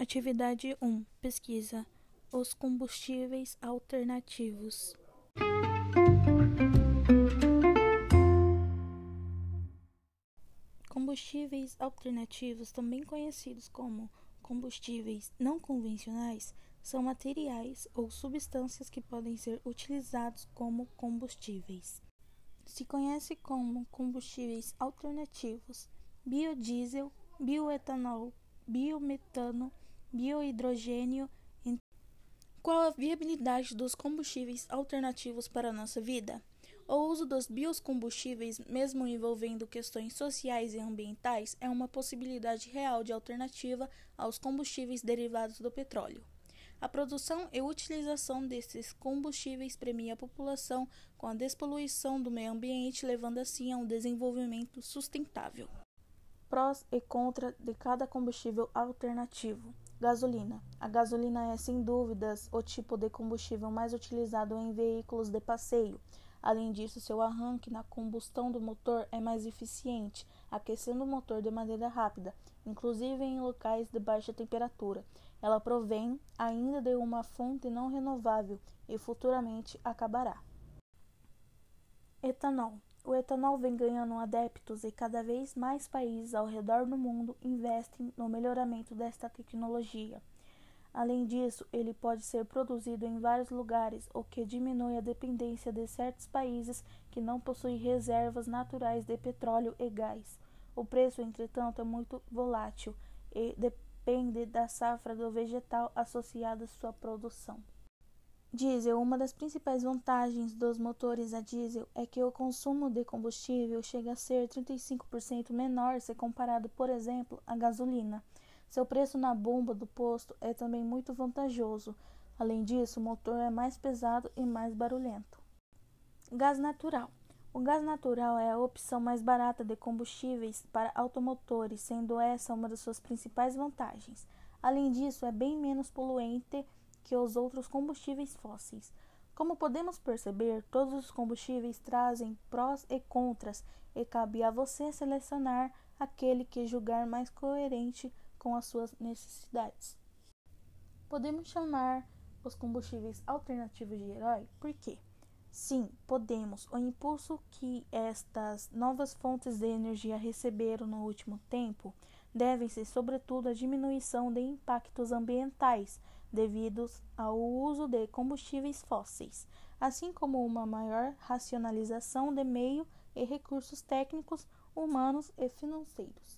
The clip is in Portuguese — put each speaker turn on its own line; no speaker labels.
Atividade 1. Pesquisa. Os combustíveis alternativos. Combustíveis alternativos, também conhecidos como combustíveis não convencionais, são materiais ou substâncias que podem ser utilizados como combustíveis. Se conhece como combustíveis alternativos biodiesel, bioetanol, biometano, biohidrogênio. Qual a viabilidade dos combustíveis alternativos para a nossa vida? O uso dos biocombustíveis, mesmo envolvendo questões sociais e ambientais, é uma possibilidade real de alternativa aos combustíveis derivados do petróleo. A produção e utilização desses combustíveis premia a população com a despoluição do meio ambiente, levando assim a um desenvolvimento sustentável. Prós e contra de cada combustível alternativo. Gasolina. A gasolina é, sem dúvidas, o tipo de combustível mais utilizado em veículos de passeio. Além disso, seu arranque na combustão do motor é mais eficiente, aquecendo o motor de maneira rápida, inclusive em locais de baixa temperatura. Ela provém ainda de uma fonte não renovável e futuramente acabará. Etanol. O etanol vem ganhando adeptos e cada vez mais países ao redor do mundo investem no melhoramento desta tecnologia. Além disso, ele pode ser produzido em vários lugares, o que diminui a dependência de certos países que não possuem reservas naturais de petróleo e gás. O preço, entretanto, é muito volátil e depende da safra do vegetal associada à sua produção. Diesel. Uma das principais vantagens dos motores a diesel é que o consumo de combustível chega a ser 35% menor se comparado, por exemplo, à gasolina. Seu preço na bomba do posto é também muito vantajoso. Além disso, o motor é mais pesado e mais barulhento. Gás natural. O gás natural é a opção mais barata de combustíveis para automotores, sendo essa uma das suas principais vantagens. Além disso, é bem menos poluente que os outros combustíveis fósseis. Como podemos perceber, todos os combustíveis trazem prós e contras, e cabe a você selecionar aquele que julgar mais coerente com as suas necessidades. Podemos chamar os combustíveis alternativos de herói? Por quê? Sim, podemos. O impulso que estas novas fontes de energia receberam no último tempo devem-se, sobretudo, à diminuição de impactos ambientais devidos ao uso de combustíveis fósseis, assim como uma maior racionalização de meio e recursos técnicos, humanos e financeiros.